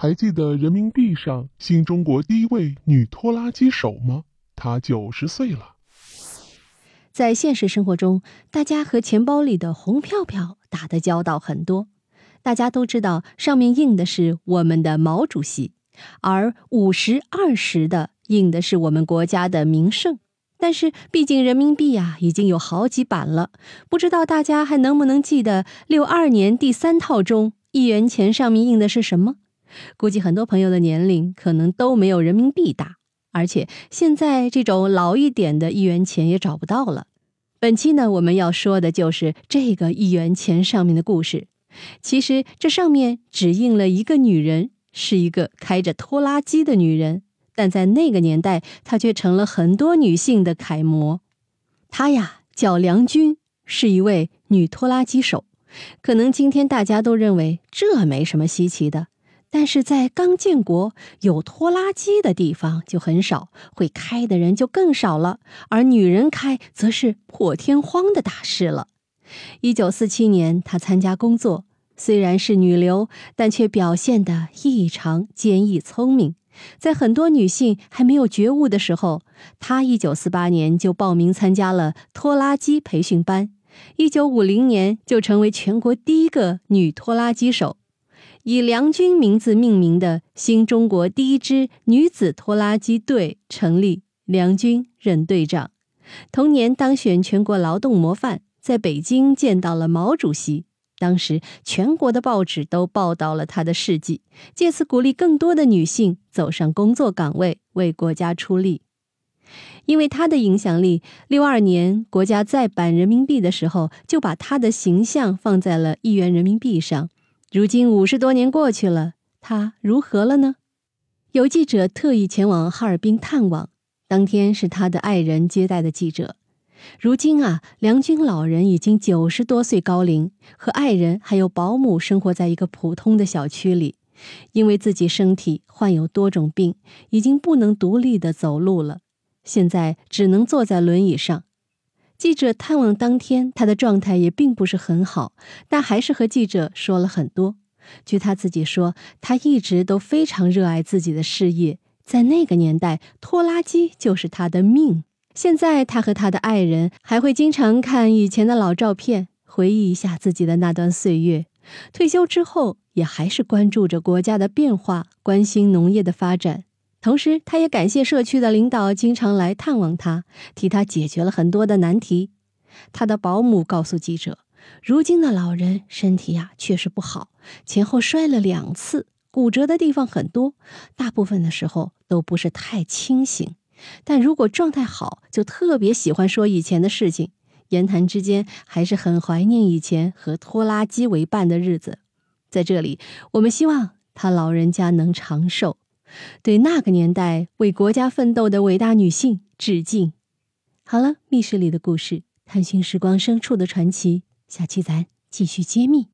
还记得人民币上新中国第一位女拖拉机手吗？她九十岁了。在现实生活中，大家和钱包里的红票票打的交道很多。大家都知道，上面印的是我们的毛主席，而五十二十的印的是我们国家的名胜。但是，毕竟人民币呀已经有好几版了，不知道大家还能不能记得六二年第三套中一元钱上面印的是什么？估计很多朋友的年龄可能都没有人民币大，而且现在这种老一点的一元钱也找不到了。本期呢，我们要说的就是这个一元钱上面的故事。其实这上面只印了一个女人，是一个开着拖拉机的女人，但在那个年代，她却成了很多女性的楷模。她呀叫梁军，是一位女拖拉机手。可能今天大家都认为这没什么稀奇的。但是在刚建国有拖拉机的地方就很少，会开的人就更少了，而女人开则是破天荒的大事了。一九四七年，她参加工作，虽然是女流，但却表现得异常坚毅聪明。在很多女性还没有觉悟的时候，她一九四八年就报名参加了拖拉机培训班，一九五零年就成为全国第一个女拖拉机手。以梁军名字命名的新中国第一支女子拖拉机队成立，梁军任队长。同年当选全国劳动模范，在北京见到了毛主席。当时全国的报纸都报道了他的事迹，借此鼓励更多的女性走上工作岗位，为国家出力。因为他的影响力，六二年国家再版人民币的时候，就把他的形象放在了一元人民币上。如今五十多年过去了，他如何了呢？有记者特意前往哈尔滨探望，当天是他的爱人接待的记者。如今啊，梁军老人已经九十多岁高龄，和爱人还有保姆生活在一个普通的小区里。因为自己身体患有多种病，已经不能独立的走路了，现在只能坐在轮椅上。记者探望当天，他的状态也并不是很好，但还是和记者说了很多。据他自己说，他一直都非常热爱自己的事业，在那个年代，拖拉机就是他的命。现在，他和他的爱人还会经常看以前的老照片，回忆一下自己的那段岁月。退休之后，也还是关注着国家的变化，关心农业的发展。同时，他也感谢社区的领导经常来探望他，替他解决了很多的难题。他的保姆告诉记者，如今的老人身体呀确实不好，前后摔了两次，骨折的地方很多，大部分的时候都不是太清醒。但如果状态好，就特别喜欢说以前的事情，言谈之间还是很怀念以前和拖拉机为伴的日子。在这里，我们希望他老人家能长寿。对那个年代为国家奋斗的伟大女性致敬。好了，密室里的故事，探寻时光深处的传奇，下期咱继续揭秘。